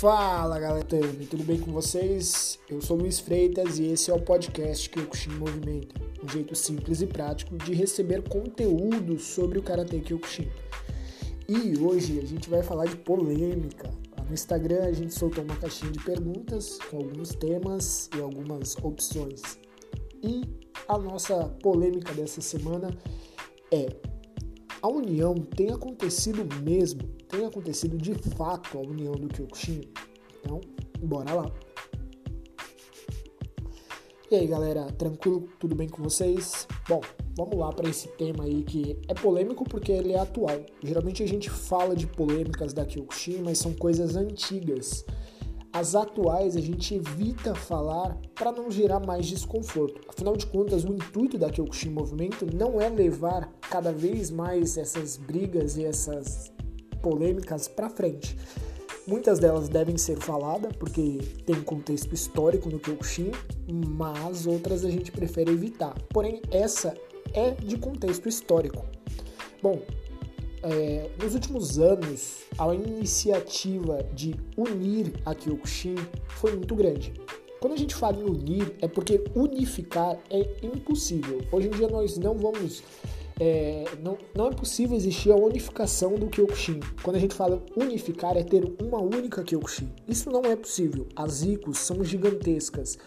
Fala galera, tudo bem com vocês? Eu sou Luiz Freitas e esse é o podcast Kyokushin Movimento, um jeito simples e prático de receber conteúdo sobre o Karate Kyokushin. E hoje a gente vai falar de polêmica. No Instagram a gente soltou uma caixinha de perguntas com alguns temas e algumas opções. E a nossa polêmica dessa semana é: a união tem acontecido mesmo? Tem acontecido de fato a união do Kyokushin? Então, bora lá. E aí, galera, tranquilo? Tudo bem com vocês? Bom, vamos lá para esse tema aí que é polêmico porque ele é atual. Geralmente a gente fala de polêmicas da Kyokushin, mas são coisas antigas. As atuais a gente evita falar para não gerar mais desconforto. Afinal de contas, o intuito da Kyokushin Movimento não é levar cada vez mais essas brigas e essas polêmicas para frente. Muitas delas devem ser faladas porque tem contexto histórico no Kyokushin, mas outras a gente prefere evitar. Porém, essa é de contexto histórico. Bom, é, nos últimos anos, a iniciativa de unir a Kyokushin foi muito grande. Quando a gente fala em unir, é porque unificar é impossível. Hoje em dia nós não vamos. É, não, não é possível existir a unificação do Kyokushin. Quando a gente fala unificar, é ter uma única Kyokushin. Isso não é possível. As ICOs são gigantescas.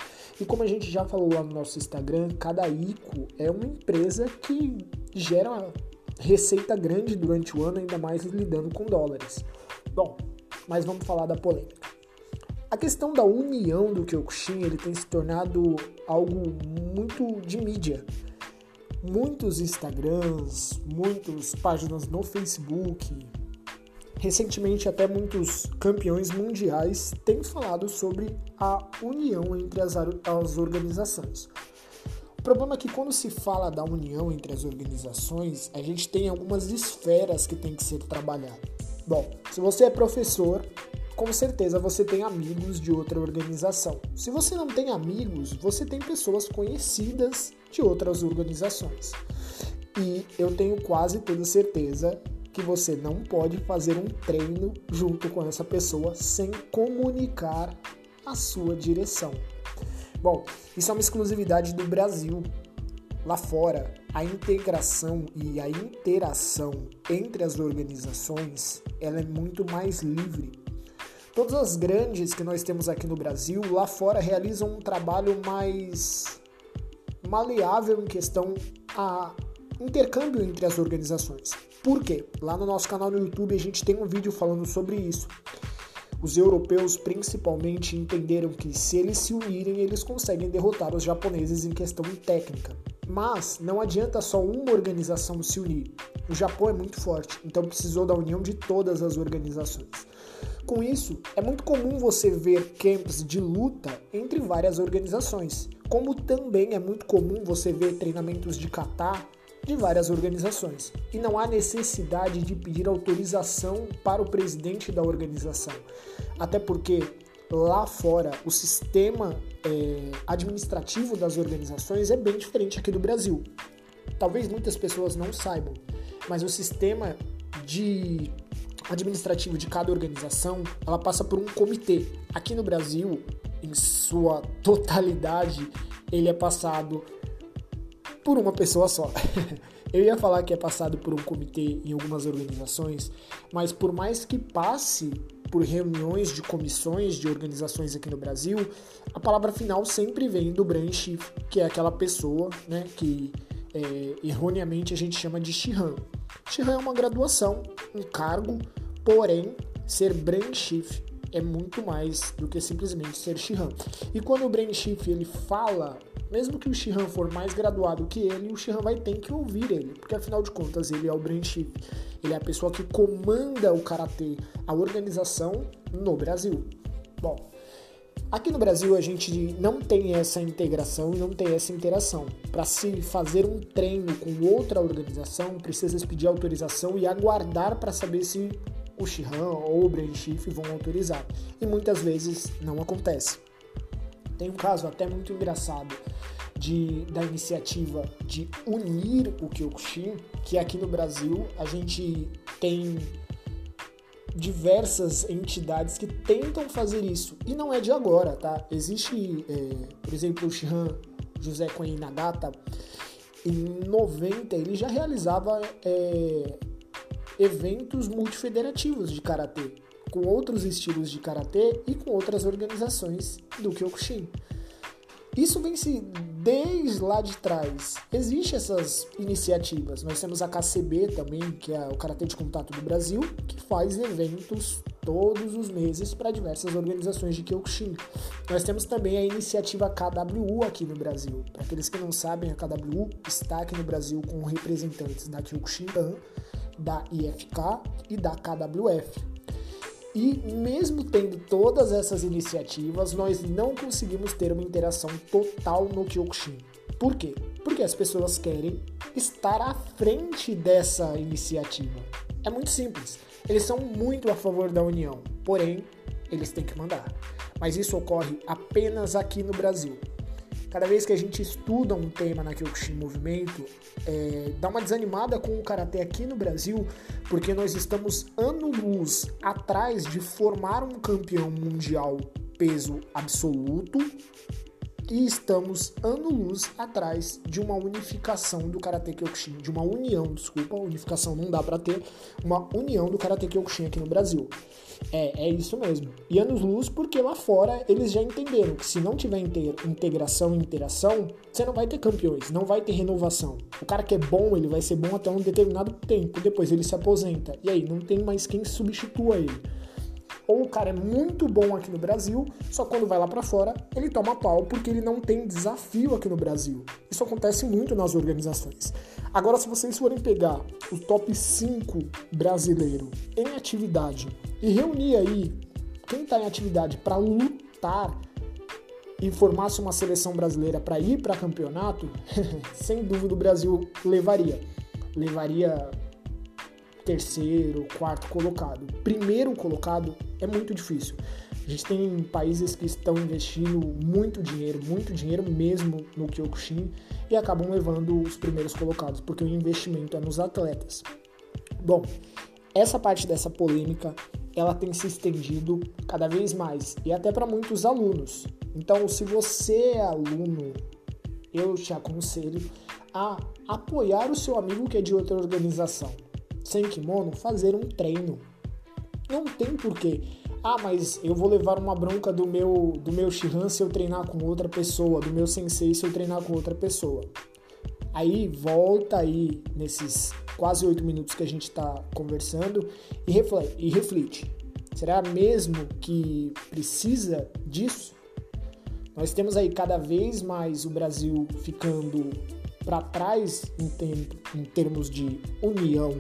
E como a gente já falou lá no nosso Instagram, cada ICO é uma empresa que gera receita grande durante o ano, ainda mais lidando com dólares. Bom, mas vamos falar da polêmica. A questão da união do Kyokushin ele tem se tornado algo muito de mídia. Muitos Instagrams, muitas páginas no Facebook, recentemente até muitos campeões mundiais têm falado sobre a união entre as, as organizações. O problema é que quando se fala da união entre as organizações, a gente tem algumas esferas que tem que ser trabalhadas. Bom, se você é professor, com certeza você tem amigos de outra organização. Se você não tem amigos, você tem pessoas conhecidas de outras organizações. E eu tenho quase toda certeza que você não pode fazer um treino junto com essa pessoa sem comunicar a sua direção. Bom, isso é uma exclusividade do Brasil. Lá fora, a integração e a interação entre as organizações ela é muito mais livre. Todas as grandes que nós temos aqui no Brasil, lá fora realizam um trabalho mais maleável em questão a intercâmbio entre as organizações. Por quê? Lá no nosso canal no YouTube a gente tem um vídeo falando sobre isso. Os europeus principalmente entenderam que se eles se unirem, eles conseguem derrotar os japoneses em questão técnica. Mas não adianta só uma organização se unir. O Japão é muito forte, então precisou da união de todas as organizações. Com isso, é muito comum você ver camps de luta entre várias organizações, como também é muito comum você ver treinamentos de kata de várias organizações. E não há necessidade de pedir autorização para o presidente da organização. Até porque lá fora o sistema é, administrativo das organizações é bem diferente aqui do Brasil. Talvez muitas pessoas não saibam, mas o sistema de administrativo de cada organização ela passa por um comitê. Aqui no Brasil, em sua totalidade, ele é passado por uma pessoa só. Eu ia falar que é passado por um comitê em algumas organizações, mas por mais que passe por reuniões de comissões de organizações aqui no Brasil, a palavra final sempre vem do branch chief, que é aquela pessoa né, que é, erroneamente a gente chama de Shihan. Shihan é uma graduação, um cargo, porém, ser branch chief é muito mais do que simplesmente ser Shihan. E quando o branch chief ele fala mesmo que o Shihan for mais graduado que ele, o Shihan vai ter que ouvir ele, porque afinal de contas ele é o brain chief, ele é a pessoa que comanda o karatê, a organização no Brasil. Bom, aqui no Brasil a gente não tem essa integração e não tem essa interação. Para se fazer um treino com outra organização, precisa pedir autorização e aguardar para saber se o Shihan ou o brain chief vão autorizar. E muitas vezes não acontece. Tem um caso até muito engraçado de, da iniciativa de unir o Kyokushin, que aqui no Brasil a gente tem diversas entidades que tentam fazer isso. E não é de agora, tá? Existe, é, por exemplo, o Shihan José Koen Nagata, em 90 ele já realizava é, eventos multifederativos de karatê, com outros estilos de karatê e com outras organizações do Kyokushin. Isso vem se desde lá de trás. Existem essas iniciativas. Nós temos a KCB também, que é o Karatê de Contato do Brasil, que faz eventos todos os meses para diversas organizações de Kyokushin. Nós temos também a iniciativa KWU aqui no Brasil. Para aqueles que não sabem, a KWU está aqui no Brasil com representantes da Kyokushin da IFK e da KWF. E mesmo tendo todas essas iniciativas, nós não conseguimos ter uma interação total no Kyokushin. Por quê? Porque as pessoas querem estar à frente dessa iniciativa. É muito simples. Eles são muito a favor da união, porém, eles têm que mandar. Mas isso ocorre apenas aqui no Brasil. Cada vez que a gente estuda um tema na Kyokushin Movimento, é, dá uma desanimada com o Karatê aqui no Brasil, porque nós estamos ano-luz atrás de formar um campeão mundial peso absoluto e estamos ano-luz atrás de uma unificação do Karate Kyokushin, de uma união, desculpa, unificação não dá para ter, uma união do Karate Kyokushin aqui no Brasil. É, é isso mesmo. E anos-luz porque lá fora eles já entenderam que se não tiver integração e interação, você não vai ter campeões, não vai ter renovação. O cara que é bom, ele vai ser bom até um determinado tempo, depois ele se aposenta. E aí, não tem mais quem substitua ele. Ou o cara é muito bom aqui no Brasil, só quando vai lá para fora, ele toma pau porque ele não tem desafio aqui no Brasil. Isso acontece muito nas organizações. Agora, se vocês forem pegar o top 5 brasileiro em atividade e reunir aí quem está em atividade para lutar e formasse uma seleção brasileira para ir para campeonato, sem dúvida o Brasil levaria. Levaria terceiro, quarto colocado. Primeiro colocado é muito difícil. A gente tem países que estão investindo muito dinheiro, muito dinheiro mesmo no Kyokushin e acabam levando os primeiros colocados, porque o investimento é nos atletas. Bom, essa parte dessa polêmica ela tem se estendido cada vez mais e até para muitos alunos. Então, se você é aluno, eu te aconselho a apoiar o seu amigo que é de outra organização sem kimono, fazer um treino. Não tem porquê. Ah, mas eu vou levar uma bronca do meu do meu Shihan se eu treinar com outra pessoa, do meu sensei se eu treinar com outra pessoa. Aí volta aí nesses quase oito minutos que a gente está conversando e reflete, e reflete. Será mesmo que precisa disso? Nós temos aí cada vez mais o Brasil ficando para trás em, tempo, em termos de união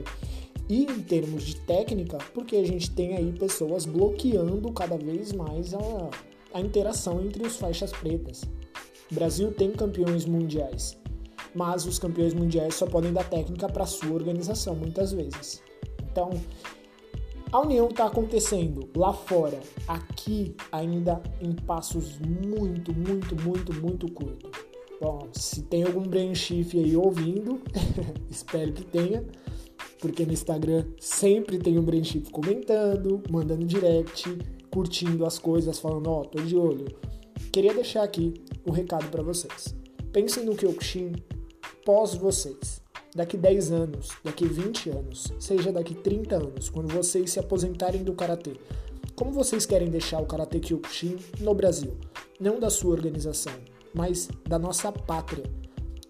e em termos de técnica, porque a gente tem aí pessoas bloqueando cada vez mais a, a interação entre os faixas pretas. O Brasil tem campeões mundiais, mas os campeões mundiais só podem dar técnica para sua organização muitas vezes. Então, a união está acontecendo lá fora, aqui ainda em passos muito, muito, muito, muito curtos. Bom, se tem algum brain shift aí ouvindo, espero que tenha porque no Instagram sempre tem um Brain Chip comentando, mandando direct, curtindo as coisas, falando, ó, oh, tô de olho. Queria deixar aqui um recado para vocês. Pensem no Kyokushin pós vocês. Daqui 10 anos, daqui 20 anos, seja daqui 30 anos, quando vocês se aposentarem do Karatê. Como vocês querem deixar o Karatê Kyokushin no Brasil? Não da sua organização, mas da nossa pátria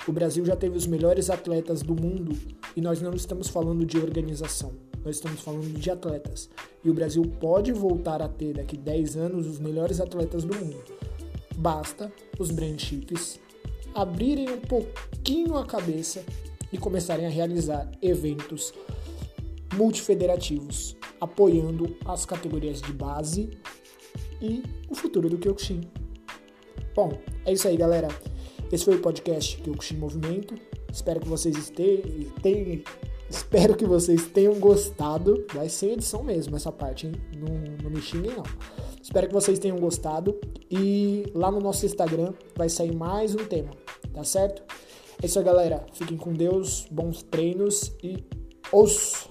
o Brasil já teve os melhores atletas do mundo e nós não estamos falando de organização, nós estamos falando de atletas. E o Brasil pode voltar a ter daqui 10 anos os melhores atletas do mundo. Basta os brand chips abrirem um pouquinho a cabeça e começarem a realizar eventos multifederativos, apoiando as categorias de base e o futuro do Kyokushin. Bom, é isso aí, galera. Esse foi o podcast Kyokushin Movimento. Espero que vocês tenham, espero que vocês tenham gostado. Vai ser edição mesmo essa parte, hein? Não, não me xinguem não. Espero que vocês tenham gostado e lá no nosso Instagram vai sair mais um tema, tá certo? É isso aí, galera. Fiquem com Deus, bons treinos e os